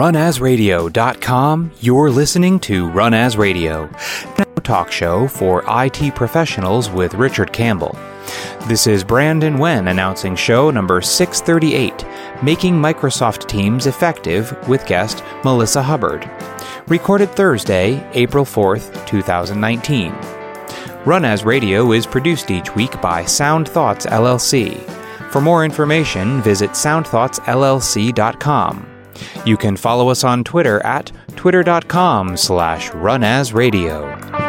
Runasradio.com, you're listening to Run As Radio, a talk show for IT professionals with Richard Campbell. This is Brandon Wen announcing show number 638, Making Microsoft Teams Effective with guest Melissa Hubbard. Recorded Thursday, April 4th, 2019. Run As Radio is produced each week by Sound Thoughts LLC. For more information, visit soundthoughtsllc.com. You can follow us on Twitter at twitter.com slash runasradio.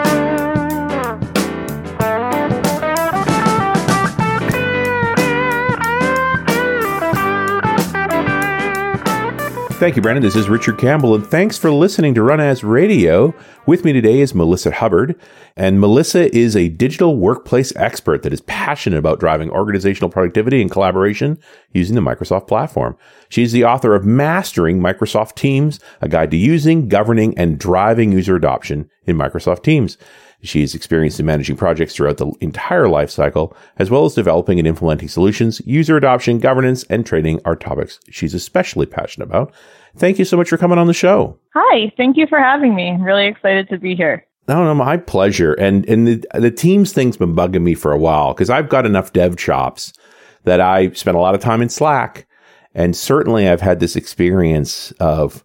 Thank you, Brandon. This is Richard Campbell, and thanks for listening to Run As Radio. With me today is Melissa Hubbard, and Melissa is a digital workplace expert that is passionate about driving organizational productivity and collaboration using the Microsoft platform. She's the author of Mastering Microsoft Teams, a guide to using, governing, and driving user adoption in Microsoft Teams. She is experienced in managing projects throughout the entire life cycle, as well as developing and implementing solutions. User adoption, governance, and training are topics she's especially passionate about. Thank you so much for coming on the show. Hi, thank you for having me. I'm really excited to be here. No, no, my pleasure. And and the the teams thing's been bugging me for a while because I've got enough dev chops that I spent a lot of time in Slack, and certainly I've had this experience of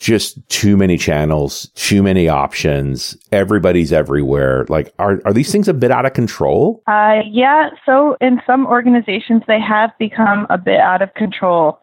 just too many channels, too many options. Everybody's everywhere. Like, are, are these things a bit out of control? Uh, yeah. So in some organizations, they have become a bit out of control.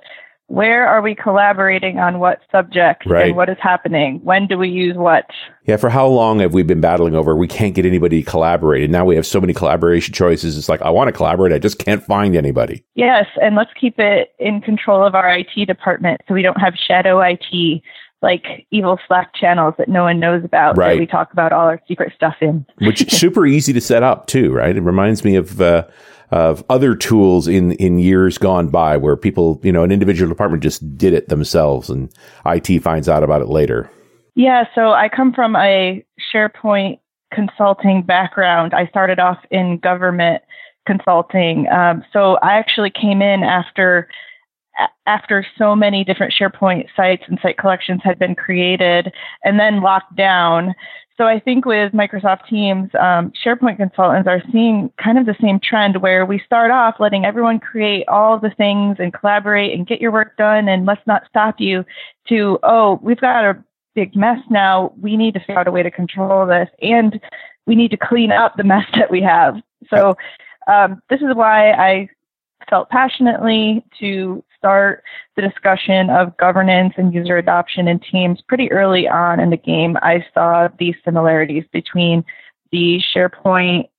Where are we collaborating on what subject Right. and what is happening? When do we use what? Yeah, for how long have we been battling over we can't get anybody to collaborate? And now we have so many collaboration choices. It's like, I want to collaborate. I just can't find anybody. Yes, and let's keep it in control of our IT department so we don't have shadow IT like evil Slack channels that no one knows about Right. that we talk about all our secret stuff in. which is super easy to set up too, right? It reminds me of uh, of other tools in in years gone by where people, you know, an individual department just did it themselves, and IT finds out about it later. Yeah, so I come from a SharePoint consulting background. I started off in government consulting. Um, so I actually came in after after so many different SharePoint sites and site collections had been created and then locked down. So I think with Microsoft Teams, um, SharePoint consultants are seeing kind of the same trend where we start off letting everyone create all the things and collaborate and get your work done and let's not stop you to, oh, we've got a big mess now. We need to figure out a way to control this and we need to clean up the mess that we have. So um, this is why I felt passionately to start the discussion of governance and user adoption in teams pretty early on in the game. I saw these similarities between the SharePoint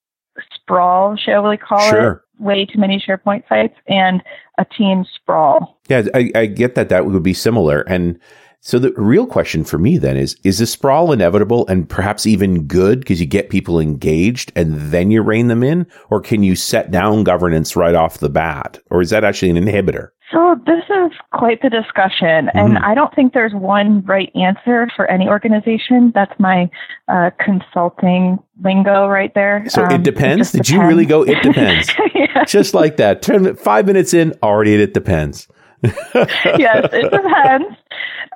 sprawl, shall we call Sure. it, way too many SharePoint sites, and a team sprawl. Yeah, I, I get that that would be similar, and so the real question for me then is: Is the sprawl inevitable and perhaps even good because you get people engaged and then you rein them in, or can you set down governance right off the bat, or is that actually an inhibitor? So this is quite the discussion, and Mhm. I don't think there's one right answer for any organization. That's my uh, consulting lingo right there. So Um, it depends. just Did you really go? It depends. depends. yeah. Just like that. Turn five minutes in, already it depends. yes, it depends.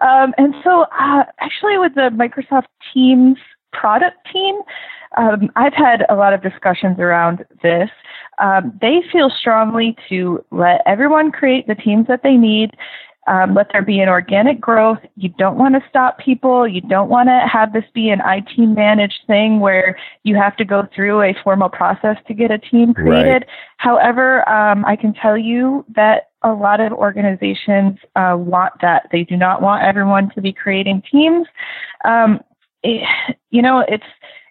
Um, and so, uh, actually, with the Microsoft Teams product team, um, I've had a lot of discussions around this. Um, they feel strongly to let everyone create the teams that they need. Um, let there be an organic growth. You don't want to stop people. You don't want to have this be an IT managed thing where you have to go through a formal process to get a team created. However, um, I can tell you that a lot of organizations uh, want that. They do not want everyone to be creating teams. Um, it, you know, it's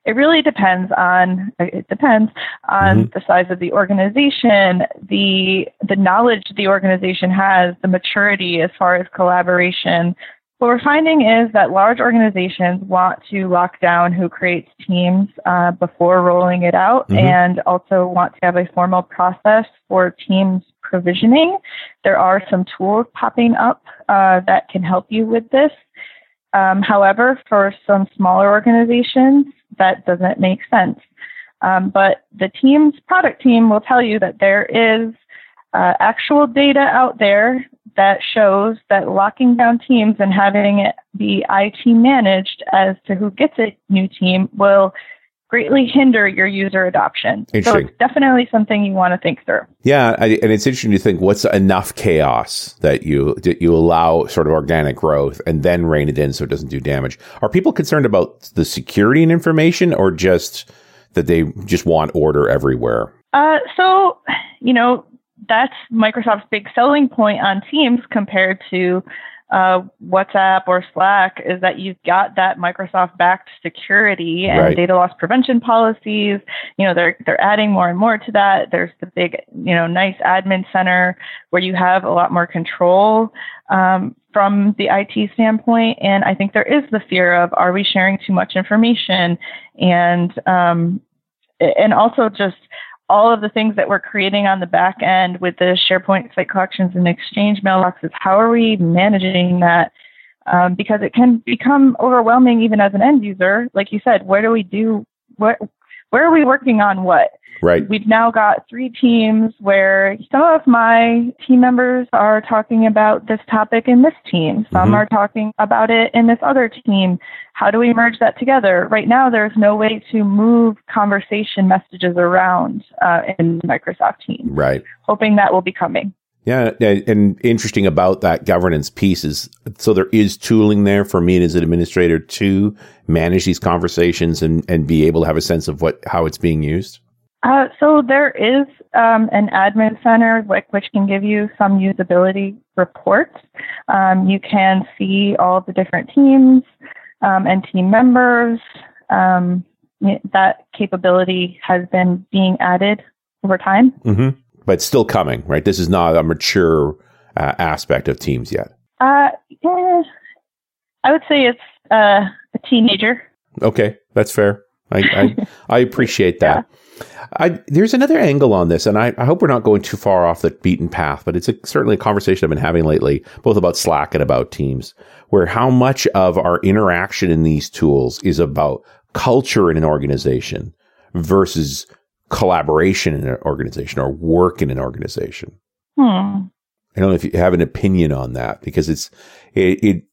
it really depends on it depends on the size of the organization, the the knowledge the organization has, the maturity as far as collaboration. What we're finding is that large organizations want to lock down who creates teams uh, before rolling it out, Mhm. and also want to have a formal process for teams provisioning. There are some tools popping up uh, that can help you with this. Um, however, for some smaller organizations, that doesn't make sense. Um, but the team's product team will tell you that there is uh, actual data out there that shows that locking down teams and having it be IT managed as to who gets a new team will greatly hinder your user adoption. So it's definitely something you want to think through. Yeah, I, and it's interesting to think what's enough chaos that you that you allow sort of organic growth and then rein it in so it doesn't do damage. Are people concerned about the security and information, or just that they just want order everywhere? Uh, so you know that's Microsoft's big selling point on Teams compared to uh, WhatsApp or Slack is that you've got that Microsoft backed security and right. data loss prevention policies. You know, they're they're adding more and more to that. There's the big, you know, nice admin center where you have a lot more control um, from the IT standpoint. And I think there is the fear of are we sharing too much information and um, and also just all of the things that we're creating on the back end with the SharePoint site collections and Exchange mailboxes, how are we managing that? Um, because it can become overwhelming even as an end user. Like you said, where do we do what? Where are we working on what? Right. We've now got three teams where some of my team members are talking about this topic in this team. Some mm-hmm. are talking about it in this other team. How do we merge that together? Right now, there's no way to move conversation messages around uh, in Microsoft Teams. Right. Hoping that will be coming. Yeah, and interesting about that governance piece is so there is tooling there for me as an administrator to manage these conversations and, and be able to have a sense of what how it's being used. Uh, so there is um, an admin center which, which, can give you some usability reports. Um, you can see all the different teams um, and team members. Um, that capability has been being added over time. Mm-hmm. But it's still coming, right? This is not a mature uh, aspect of Teams yet. Uh, yeah, I would say it's uh, a teenager. Okay, that's fair. I I, I appreciate that. Yeah. I, there's another angle on this, and I, I, hope we're not going too far off the beaten path, but it's a, certainly a conversation I've been having lately, both about Slack and about Teams, where how much of our interaction in these tools is about culture in an organization versus collaboration in an organization or work in an organization. Hmm. I don't know if you have an opinion on that because it's it, it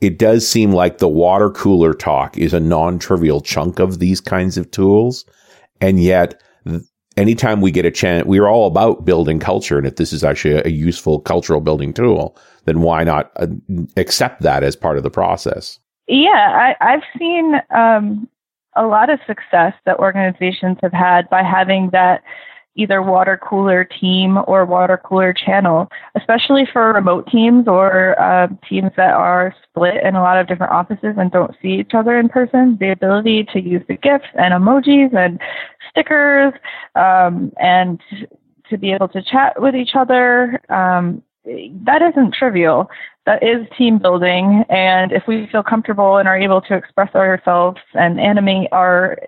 it does seem like the water cooler talk is a non-trivial chunk of these kinds of tools and yet, anytime we get a chance, we're all about building culture. And if this is actually a, useful cultural building tool, then why not uh, accept that as part of the process? Yeah, I, have seen um, a lot of success that organizations have had by having that either water cooler team or water cooler channel, especially for remote teams or uh, teams that are split in a lot of different offices and don't see each other in person. The ability to use the GIFs and emojis and stickers um, and to be able to chat with each other. Um, that isn't trivial. That is team building. And if we feel comfortable and are able to express ourselves and animate our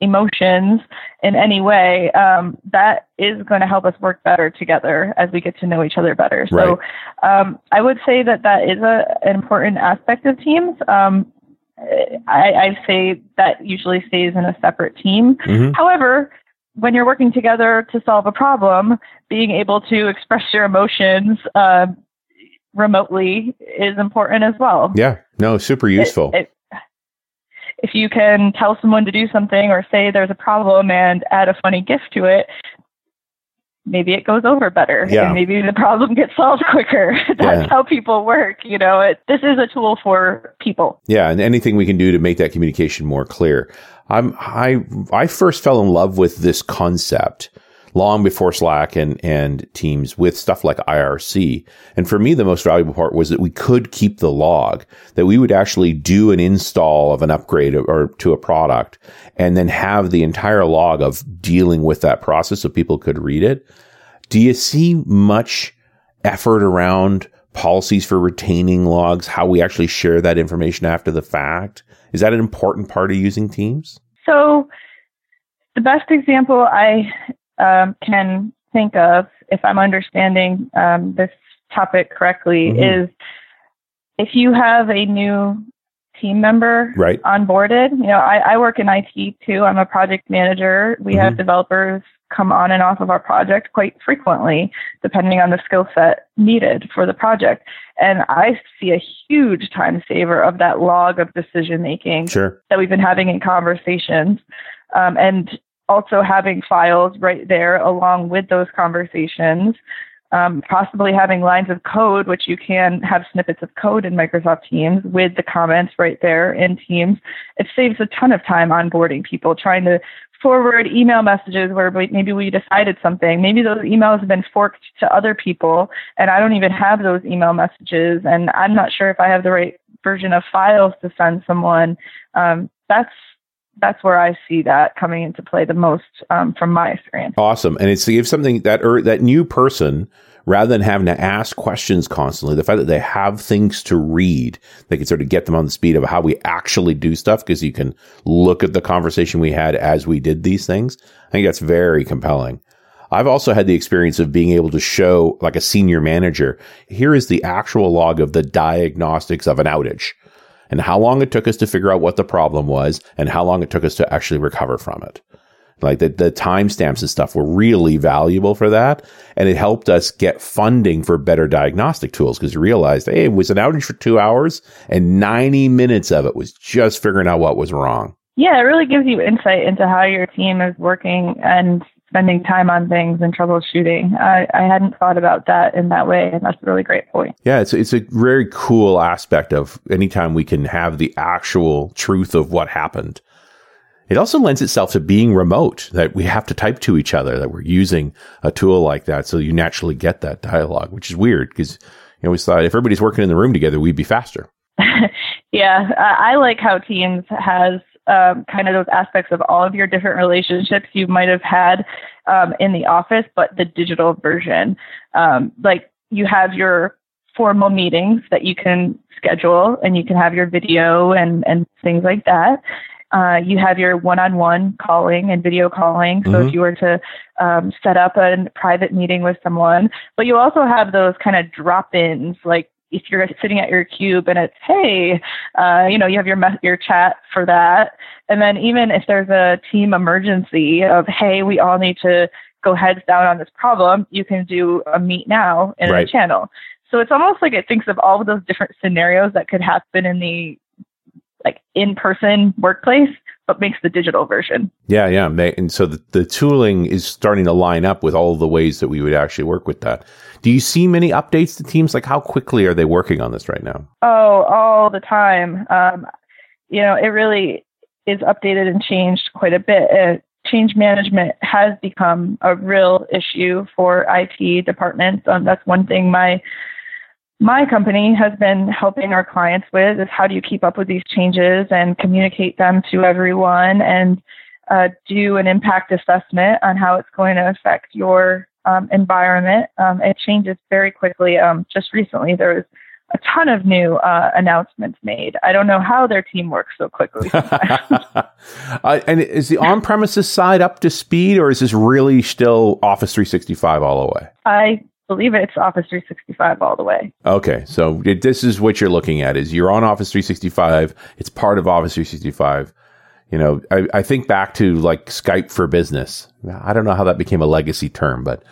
emotions in any way, um, that is going to help us work better together as we get to know each other better. Right. So um, I would say that that is a, an important aspect of teams. Um, I, I say that usually stays in a separate team. Mm-hmm. However, when you're working together to solve a problem, being able to express your emotions uh, remotely is important as well. Yeah, no, super useful. It, it, if you can tell someone to do something or say there's a problem and add a funny gift to it, maybe it goes over better yeah. and maybe the problem gets solved quicker. That's yeah. how people work. You know, it, this is a tool for people. Yeah. And anything we can do to make that communication more clear. I'm, I, I first fell in love with this concept long before Slack and, and Teams with stuff like IRC. And for me, the most valuable part was that we could keep the log, that we would actually do an install of an upgrade or to a product and then have the entire log of dealing with that process so people could read it. Do you see much effort around policies for retaining logs, how we actually share that information after the fact? Is that an important part of using Teams? So, the best example I um, can think of, if I'm understanding um, this topic correctly, mm-hmm. is if you have a new team member right. onboarded, you know, I, I, work in IT too. I'm a project manager. We mm-hmm. have developers come on and off of our project quite frequently, depending on the skill set needed for the project. And I see a huge time saver of that log of decision making sure. that we've been having in conversations. Um, and also having files right there along with those conversations um, possibly having lines of code, which you can have snippets of code in Microsoft Teams with the comments right there in Teams. It saves a ton of time onboarding people trying to forward email messages where maybe we decided something. Maybe those emails have been forked to other people and I don't even have those email messages and I'm not sure if I have the right version of files to send someone. Um, that's that's where I see that coming into play the most um, from my experience. Awesome, and it's to give something that er, that new person rather than having to ask questions constantly, the fact that they have things to read, they can sort of get them on the speed of how we actually do stuff because you can look at the conversation we had as we did these things. I think that's very compelling. I've also had the experience of being able to show like a senior manager, here is the actual log of the diagnostics of an outage and how long it took us to figure out what the problem was and how long it took us to actually recover from it. Like the, the timestamps and stuff were really valuable for that. And it helped us get funding for better diagnostic tools because we realized, hey, it was an outage for two hours and 90 minutes of it was just figuring out what was wrong. Yeah, it really gives you insight into how your team is working and spending time on things and troubleshooting. I, I hadn't thought about that in that way, and that's a really great point. Yeah, it's it's a very cool aspect of anytime we can have the actual truth of what happened. It also lends itself to being remote, that we have to type to each other, that we're using a tool like that, so you naturally get that dialogue, which is weird because you know we thought if everybody's working in the room together, we'd be faster. yeah, I like how Teams has um, kind of those aspects of all of your different relationships you might have had um, in the office, but the digital version. Um, like you have your formal meetings that you can schedule and you can have your video and, and things like that. Uh, you have your one-on-one calling and video calling. So mm-hmm. if you were to um, set up a private meeting with someone, but you also have those kind of drop-ins, like if you're sitting at your cube and it's hey uh, you know you have your your chat for that. And then even if there's a team emergency of hey we all need to go heads down on this problem you can do a meet now in right. a channel. So it's almost like it thinks of all of those different scenarios that could happen in the like in-person workplace but makes the digital version. Yeah, yeah. And so the, the tooling is starting to line up with all the ways that we would actually work with that. Do you see many updates to teams? Like how quickly are they working on this right now? Oh, all the time. Um, you know, it really is updated and changed quite a bit. Uh, change management has become a real issue for IT departments. Um, that's one thing my my company has been helping our clients with is how do you keep up with these changes and communicate them to everyone and uh, do an impact assessment on how it's going to affect your um, environment. Um, it changes very quickly. Um, just recently, there was a ton of new uh, announcements made. I don't know how their team works so quickly. uh, and is the on-premises side up to speed, or is this really still Office 365 all the way? I believe it's Office 365 all the way. Okay, so it, this is what you're looking at: is you're on Office 365. It's part of Office 365. You know, I, I think back to like Skype for Business. I don't know how that became a legacy term, but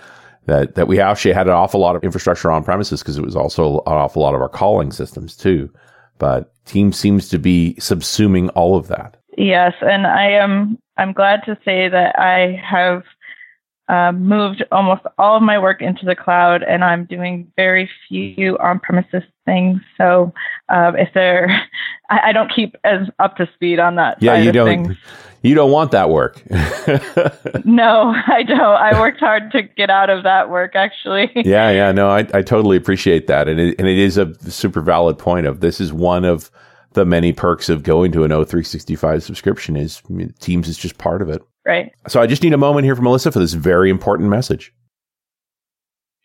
that that we actually had an awful lot of infrastructure on premises because it was also an awful lot of our calling systems too. But Teams seems to be subsuming all of that. Yes, and I am I'm glad to say that I have um, moved almost all of my work into the cloud, and I'm doing very few on-premises things. So um, if they're, I, I, don't keep as up to speed on that. Yeah, you don't. Things. You don't want that work. no, I don't. I worked hard to get out of that work, actually. yeah, yeah, no, I, I totally appreciate that, and it, and it is a super valid point. Of this is one of the many perks of going to an O365 subscription is Teams is just part of it. Right. So I just need a moment here for Melissa for this very important message.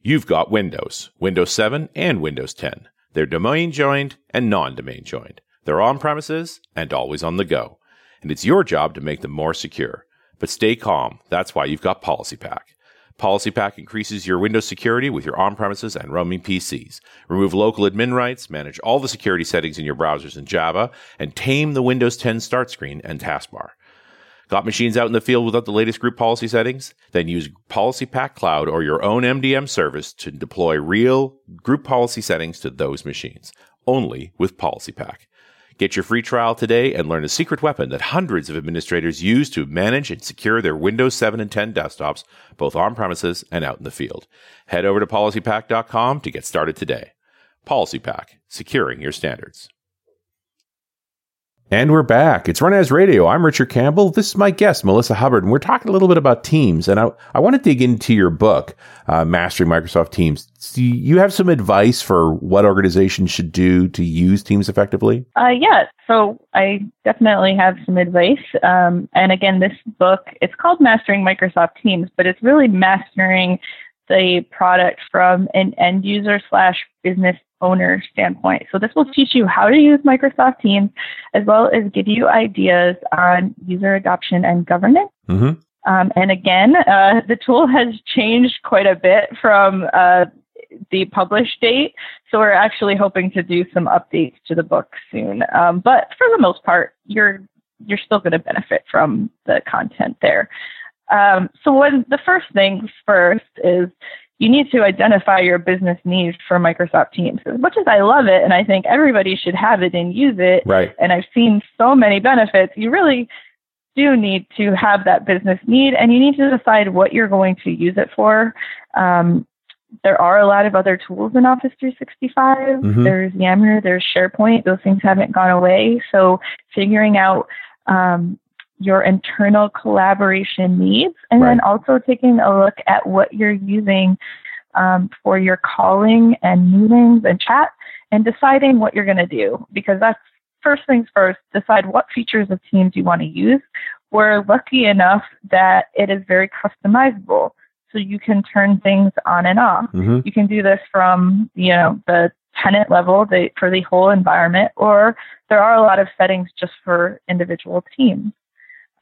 You've got Windows, Windows 7 and Windows 10. They're domain joined and non domain joined. They're on premises and always on the go. And it's your job to make them more secure. But stay calm. That's why you've got PolicyPak. Policy Pack increases your Windows security with your on premises and roaming PCs. Remove local admin rights, manage all the security settings in your browsers in Java, and tame the Windows 10 start screen and taskbar. Got machines out in the field without the latest group policy settings? Then use PolicyPak Cloud or your own MDM service to deploy real group policy settings to those machines, only with PolicyPak. Get your free trial today and learn a secret weapon that hundreds of administrators use to manage and secure their Windows 7 and 10 desktops, both on premises and out in the field. Head over to policypak.com to get started today. PolicyPak, securing your standards. And we're back. It's Run As Radio. I'm Richard Campbell. This is my guest, Melissa Hubbard, and we're talking a little bit about Teams. And I, I want to dig into your book, uh, Mastering Microsoft Teams. Do you have some advice for what organizations should do to use Teams effectively? Uh, yes. So I definitely have some advice. Um, and again, this book, it's called Mastering Microsoft Teams, but it's really mastering the product from an end user slash business owner standpoint. So this will teach you how to use Microsoft Teams as well as give you ideas on user adoption and governance. Mm-hmm. Um, and again, uh, the tool has changed quite a bit from uh, the published date. So we're actually hoping to do some updates to the book soon. Um, but for the most part, you're you're still going to benefit from the content there. Um, so when the first things first is you need to identify your business needs for Microsoft Teams. As much as I love it and I think everybody should have it and use it, right. and I've seen so many benefits, you really do need to have that business need and you need to decide what you're going to use it for. Um, there are a lot of other tools in Office 365. Mm-hmm. There's Yammer, there's SharePoint. Those things haven't gone away. So figuring out um, your internal collaboration needs, and right. then also taking a look at what you're using um, for your calling and meetings and chat, and deciding what you're going to do. Because that's first things first, decide what features of Teams you want to use. We're lucky enough that it is very customizable. So you can turn things on and off. Mm-hmm. You can do this from, you know, the tenant level the, for the whole environment, or there are a lot of settings just for individual teams.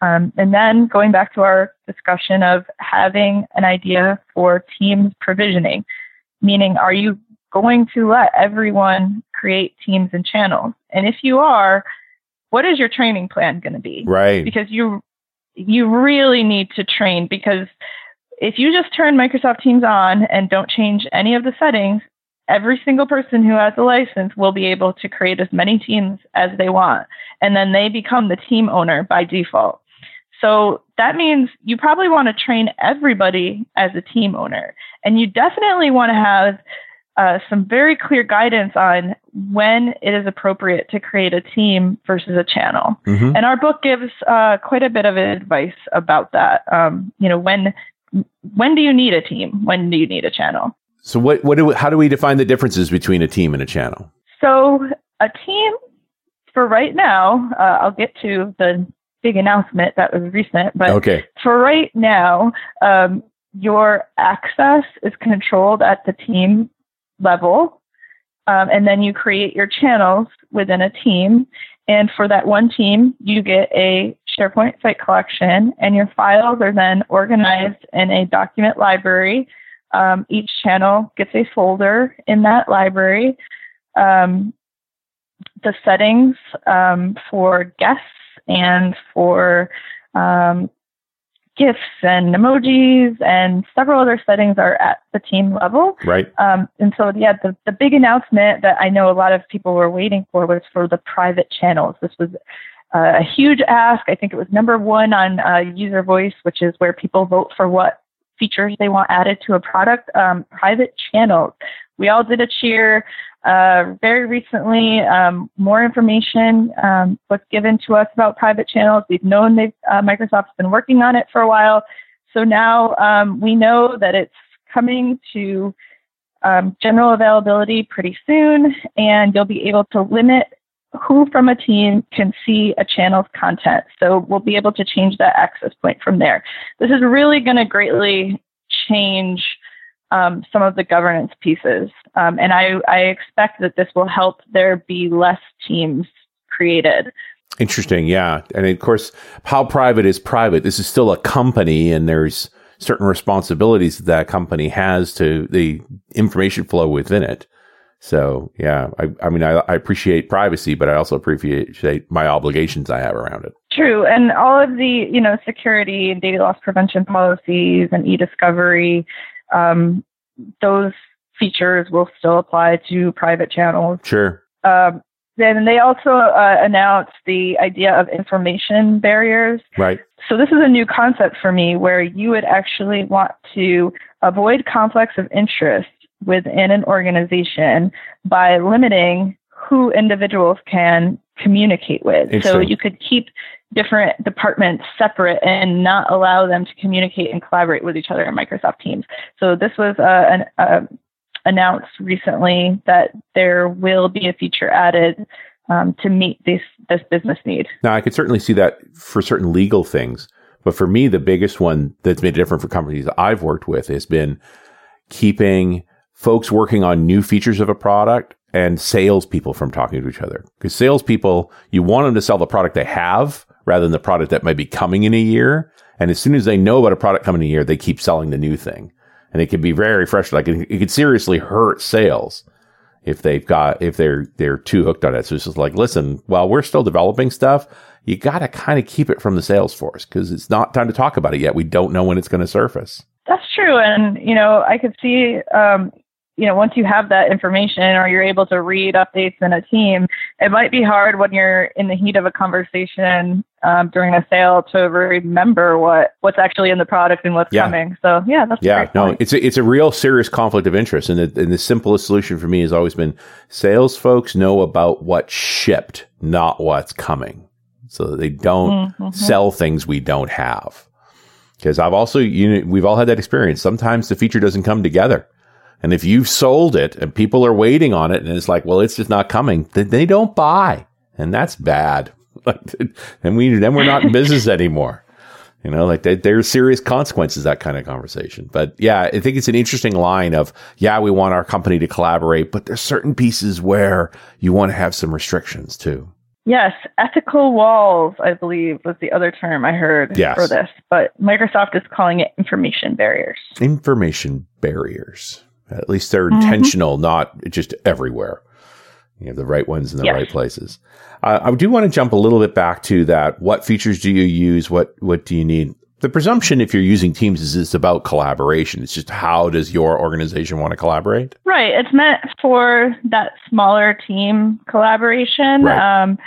Um, and then going back to our discussion of having an idea for teams provisioning, meaning are you going to let everyone create teams and channels? And if you are, what is your training plan going to be? Right. Because you you really need to train because if you just turn Microsoft Teams on and don't change any of the settings, every single person who has a license will be able to create as many teams as they want. And then they become the team owner by default. So that means you probably want to train everybody as a team owner. And you definitely want to have uh, some very clear guidance on when it is appropriate to create a team versus a channel. Mm-hmm. And our book gives uh, quite a bit of advice about that. Um, you know, when when do you need a team? When do you need a channel? So what what do we, how do we define the differences between a team and a channel? So a team for right now, uh, I'll get to the big announcement that was recent. But okay. for right now, um, your access is controlled at the team level. Um, and then you create your channels within a team. And for that one team, you get a SharePoint site collection, and your files are then organized in a document library. Um, each channel gets a folder in that library. Um, the settings um, for guests and for um, GIFs and emojis and several other settings are at the team level. Right. Um, and so, yeah, the, the big announcement that I know a lot of people were waiting for was for the private channels. This was uh, a huge ask. I think it was number one on uh, user voice, which is where people vote for what features they want added to a product. Um, private channels. We all did a cheer. Uh, very recently, um, more information um, was given to us about private channels. We've known they've, uh, Microsoft's been working on it for a while. So now um, we know that it's coming to um, general availability pretty soon, and you'll be able to limit who from a team can see a channel's content. So we'll be able to change that access point from there. This is really going to greatly change um, some of the governance pieces. Um, and I, I expect that this will help there be less teams created. Interesting. Yeah. And of course, how private is private? This is still a company and there's certain responsibilities that, that company has to the information flow within it. So yeah, I, I mean, I, I appreciate privacy, but I also appreciate my obligations I have around it. True, and all of the you know security and data loss prevention policies and e-discovery, um, those features will still apply to private channels. Sure. Um, then they also uh, announced the idea of information barriers. Right. So this is a new concept for me, where you would actually want to avoid conflicts of interest within an organization by limiting who individuals can communicate with. So you could keep different departments separate and not allow them to communicate and collaborate with each other in Microsoft Teams. So this was uh, an, uh, announced recently that there will be a feature added um, to meet this this business need. Now, I could certainly see that for certain legal things, but for me, the biggest one that's made a difference for companies I've worked with has been keeping folks working on new features of a product and salespeople from talking to each other. Because salespeople, you want them to sell the product they have rather than the product that might be coming in a year. And as soon as they know about a product coming in a year, they keep selling the new thing. And it can be very frustrating. Like it, it could seriously hurt sales if they've got, if they're, they're too hooked on it. So it's just like, listen, while we're still developing stuff, you got to kind of keep it from the sales force because it's not time to talk about it yet. We don't know when it's going to surface. That's true. And, you know, I could see, um, you know, once you have that information or you're able to read updates in a team, it might be hard when you're in the heat of a conversation um, during a sale to remember what what's actually in the product and what's yeah. coming. So yeah, that's yeah. no, it's a, it's a real serious conflict of interest, and the, and the simplest solution for me has always been sales folks know about what shipped, not what's coming, so they don't mm-hmm. sell things we don't have. Because I've also, you know, we've all had that experience. Sometimes the feature doesn't come together. And if you've sold it and people are waiting on it and it's like, well, it's just not coming, then they don't buy. And that's bad. And we, then we're not in business anymore. You know, like they, there's serious consequences, that kind of conversation. But yeah, I think it's an interesting line of, yeah, we want our company to collaborate, but there's certain pieces where you want to have some restrictions too. Yes, ethical walls, I believe, was the other term I heard yes. for this. But Microsoft is calling it information barriers. Information barriers. At least they're mm-hmm. intentional, not just everywhere. You have the right ones in the yes. right places. Uh, I do want to jump a little bit back to that. What features do you use? What what do you need? The presumption, if you're using Teams, is it's about collaboration. It's just how does your organization want to collaborate? Right. It's meant for that smaller team collaboration. Right. Um,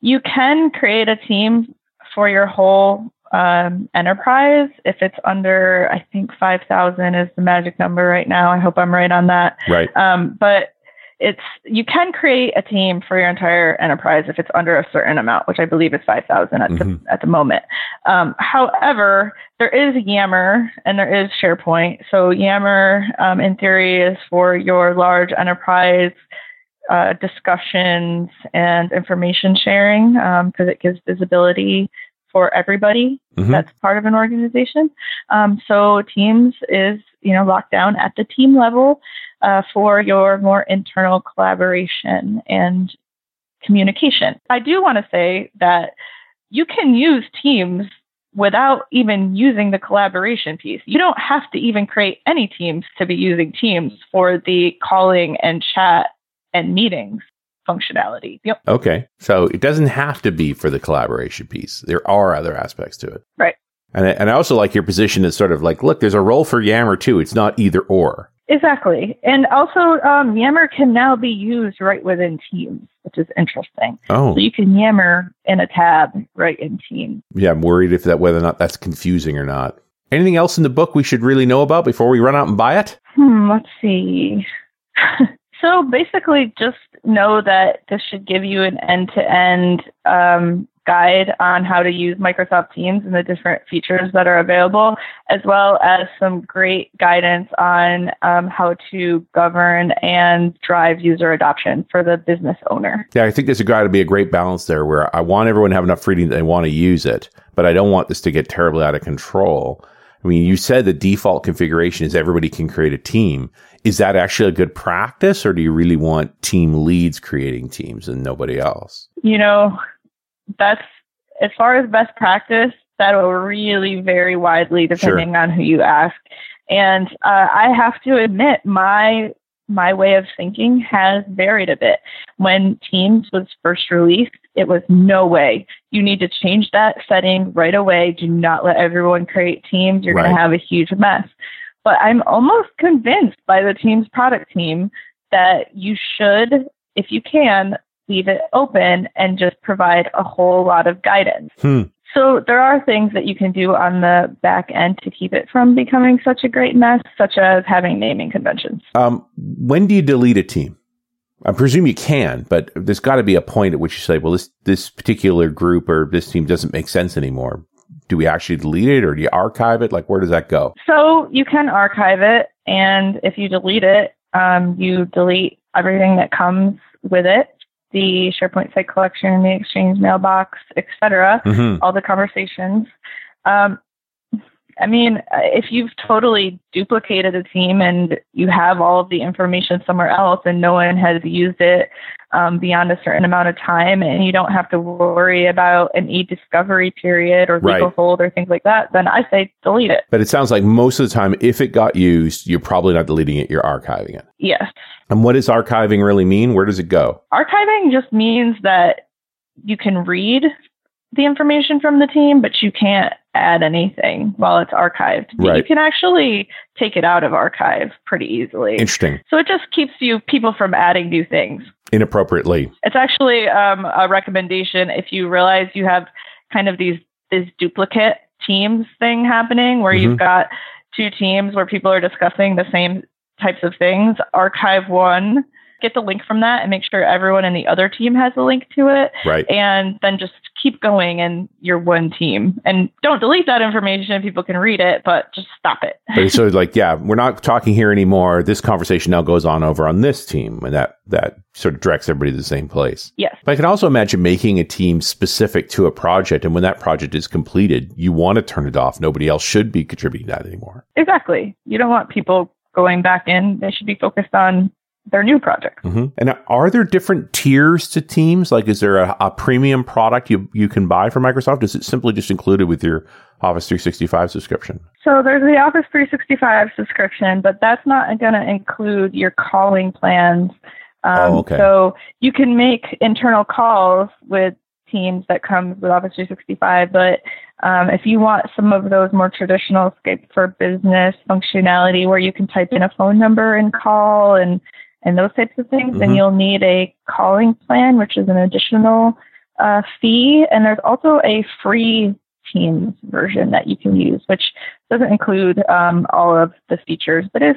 you can create a team for your whole um, enterprise. If it's under, I think 5,000 is the magic number right now. I hope I'm right on that. Right. Um, but it's you can create a team for your entire enterprise if it's under a certain amount, which I believe is 5,000 at, mm-hmm. the, at the moment. Um, however, there is Yammer and there is SharePoint. So Yammer, um, in theory, is for your large enterprise uh, discussions and information sharing because um, it gives visibility for everybody mm-hmm. that's part of an organization. Um, so Teams is, you know, locked down at the team level uh, for your more internal collaboration and communication. I do want to say that you can use Teams without even using the collaboration piece. You don't have to even create any teams to be using Teams for the calling and chat and meetings functionality. Yep. Okay. So it doesn't have to be for the collaboration piece. There are other aspects to it. Right. And I, and I also like your position as sort of like, look, there's a role for Yammer too. It's not either or. Exactly. And also, um, Yammer can now be used right within Teams, which is interesting. Oh. So you can Yammer in a tab right in Teams. Yeah, I'm worried if that whether or not that's confusing or not. Anything else in the book we should really know about before we run out and buy it? Hmm, let's see. so basically, just know that this should give you an end-to-end um, guide on how to use Microsoft Teams and the different features that are available, as well as some great guidance on um, how to govern and drive user adoption for the business owner. Yeah, I think there's got to be a great balance there where I want everyone to have enough freedom that they want to use it, but I don't want this to get terribly out of control. I mean, you said the default configuration is everybody can create a team. Is that actually a good practice, or do you really want team leads creating teams and nobody else? You know, that's as far as best practice, that will really vary widely depending sure. on who you ask. And uh, I have to admit, my my way of thinking has varied a bit. When Teams was first released, it was no way. You need to change that setting right away. Do not let everyone create Teams. You're Right. going to have a huge mess. But I'm almost convinced by the Teams product team that you should, if you can, leave it open and just provide a whole lot of guidance. Hmm. So there are things that you can do on the back end to keep it from becoming such a great mess, such as having naming conventions. Um, when do you delete a team? I presume you can, but there's got to be a point at which you say, well, this, this particular group or this team doesn't make sense anymore. Do we actually delete it or do you archive it? Like, where does that go? So you can archive it, and if you delete it, um, you delete everything that comes with it the SharePoint site collection, the Exchange mailbox, etc. Mm-hmm. all the conversations. Um, I mean, if you've totally duplicated a team and you have all of the information somewhere else and no one has used it um, beyond a certain amount of time and you don't have to worry about an e-discovery period or legal Right. hold or things like that, then I say delete it. But it sounds like most of the time, if it got used, you're probably not deleting it, you're archiving it. Yes. And what does archiving really mean? Where does it go? Archiving just means that you can read the information from the team, but you can't add anything while it's archived. You can actually take it out of archive pretty easily. Interesting. So it just keeps you people from adding new things. Inappropriately. It's actually um, a recommendation if you realize you have kind of these this duplicate teams thing happening where Mhm. you've got two teams where people are discussing the same types of things. Archive one, get the link from that, and make sure everyone in the other team has a link to it, Right. and then just keep going and you're one team. And don't delete that information; people can read it, but just stop it. But it's like, yeah, we're not talking here anymore. This conversation now goes on over on this team, and that that sort of directs everybody to the same place. yes. But I can also imagine making a team specific to a project, and when that project is completed, you want to turn it off. Nobody else should be contributing that anymore. Exactly. You don't want people going back in. They should be focused on their new project. hmm And are there different tiers to Teams? Like, is there a, a premium product you you can buy from Microsoft? Is it simply just included with your Office 365 subscription? So there's the Office 365 subscription, but that's not going to include your calling plans. Um, Oh, okay. So you can make internal calls with Teams that comes with Office 365, but um, if you want some of those more traditional Skype for Business functionality where you can type in a phone number and call and and those types of things, then Mhm. you'll need a calling plan, which is an additional uh, fee. And there's also a free Teams version that you can use, which doesn't include um, all of the features, but is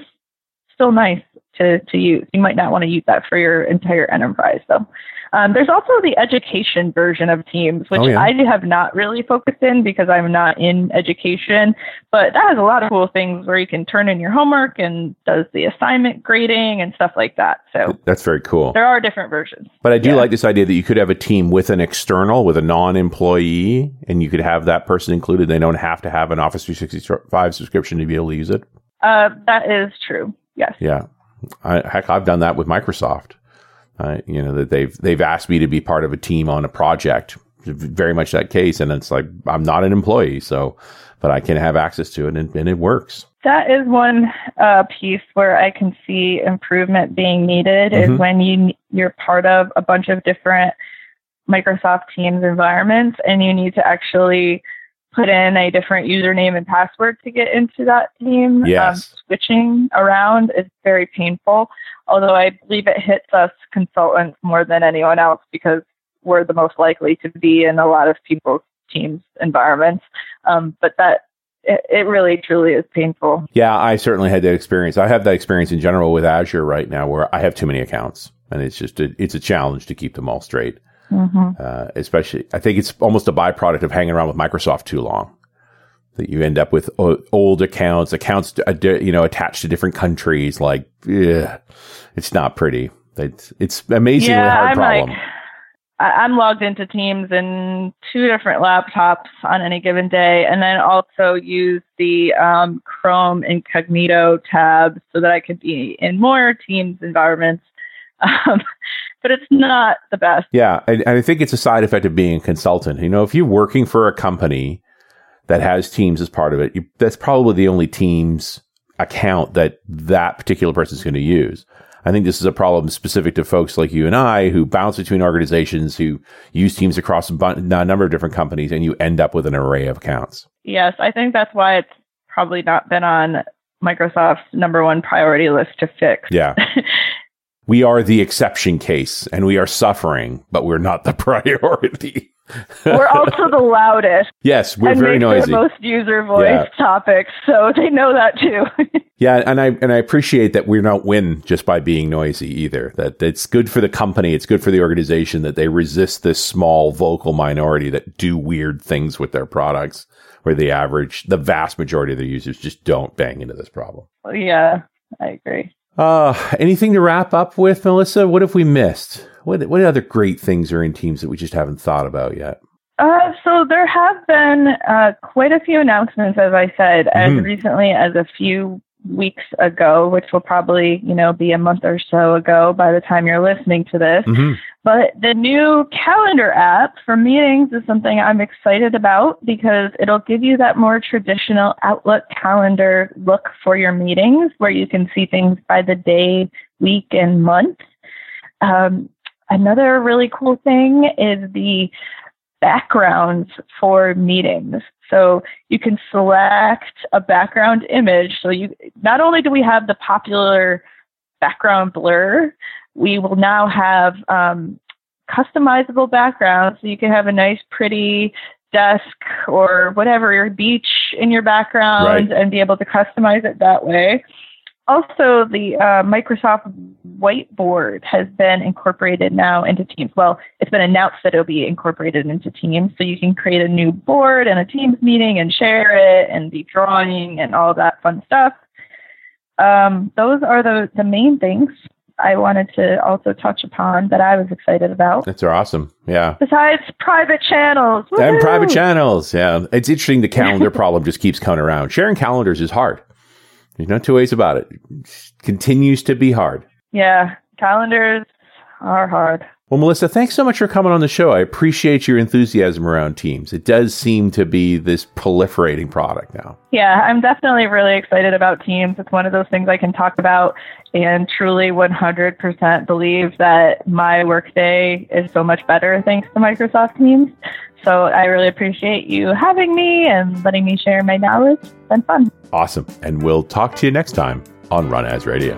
still nice to, to use. You might not want to use that for your entire enterprise, though. Um, there's also the education version of Teams, which Oh, yeah. I have not really focused in because I'm not in education, but that has a lot of cool things where you can turn in your homework and does the assignment grading and stuff like that. So That's very cool. there are different versions. But I do Yeah. like this idea that you could have a team with an external, with a non-employee, and you could have that person included. They don't have to have an Office 365 subscription to be able to use it. Uh, that is true. Yes. Yeah, I, heck, I've done that with Microsoft. Uh, you know that they've they've asked me to be part of a team on a project. Very much that case, and it's like I'm not an employee, so but I can have access to it, and, and it works. That is one uh, piece where I can see improvement being needed Mhm. is when you you're part of a bunch of different Microsoft Teams environments and you need to actually put in a different username and password to get into that team. Yes. switching around is very painful, although I believe it hits us consultants more than anyone else because we're the most likely to be in a lot of people's teams environments. Um, but that it, it really truly is painful. Yeah, I certainly had that experience. I have that experience in general with Azure right now, where I have too many accounts, and it's just a, it's a challenge to keep them all straight. Hmm Uh, especially, I think it's almost a byproduct of hanging around with Microsoft too long. That you end up with o- old accounts, accounts uh, you know attached to different countries. Like, yeah, it's not pretty. It's it's amazingly yeah, hard I'm problem. like, I'm logged into Teams in two different laptops on any given day, and then also use the um, Chrome Incognito tab so that I could be in more Teams environments. Um, but it's not the best. Yeah, and, and I think it's a side effect of being a consultant. You know, if you're working for a company that has Teams as part of it, you, that's probably the only Teams account that that particular person is going to use. I think this is a problem specific to folks like you and I who bounce between organizations who use Teams across a number of different companies, and you end up with an array of accounts. Yes, I think that's why it's probably not been on Microsoft's number one priority list to fix. Yeah. we are the exception case and we are suffering, but we're not the priority. we're also the loudest. Yes, we're very noisy. The most user voice yeah. topics, so they know that too. yeah, and I and I appreciate that we don't win just by being noisy either. That it's good for the company, it's good for the organization that they resist this small vocal minority that do weird things with their products, where the average, the vast majority of the users just don't bang into this problem. Yeah, I agree. Uh, anything to wrap up with, Melissa? What have we missed? What what other great things are in teams that we just haven't thought about yet? Uh, so there have been uh, quite a few announcements, as I said, mm-hmm. as recently as a few weeks ago, which will probably, you know, be a month or so ago by the time you're listening to this. Mm-hmm. But the new calendar app for meetings is something I'm excited about because it'll give you that more traditional Outlook calendar look for your meetings where you can see things by the day, week, and month. Um, another really cool thing is the backgrounds for meetings. So you can select a background image. So you not only do we have the popular background blur, we will now have um, customizable backgrounds. So you can have a nice, pretty desk or whatever your beach in your background right. and be able to customize it that way also, the uh, Microsoft Whiteboard has been incorporated now into Teams. Well, it's been announced that it'll be incorporated into Teams, so you can create a new board and a Teams meeting and share it and be drawing and all that fun stuff. Um, those are the, the main things I wanted to also touch upon that I was excited about. That's awesome. Yeah. Besides private channels. Woo-hoo! And private channels. Yeah. It's interesting. The calendar problem just keeps coming around. Sharing calendars is hard. There's no two ways about it. it continues to be hard. Yeah, calendars are hard. Well, Melissa, thanks so much for coming on the show. I appreciate your enthusiasm around Teams. It does seem to be this proliferating product now. Yeah, I'm definitely really excited about Teams. It's one of those things I can talk about and truly 100% believe that my workday is so much better thanks to Microsoft Teams. So I really appreciate you having me and letting me share my knowledge. It's been fun. Awesome. And we'll talk to you next time on Run As Radio.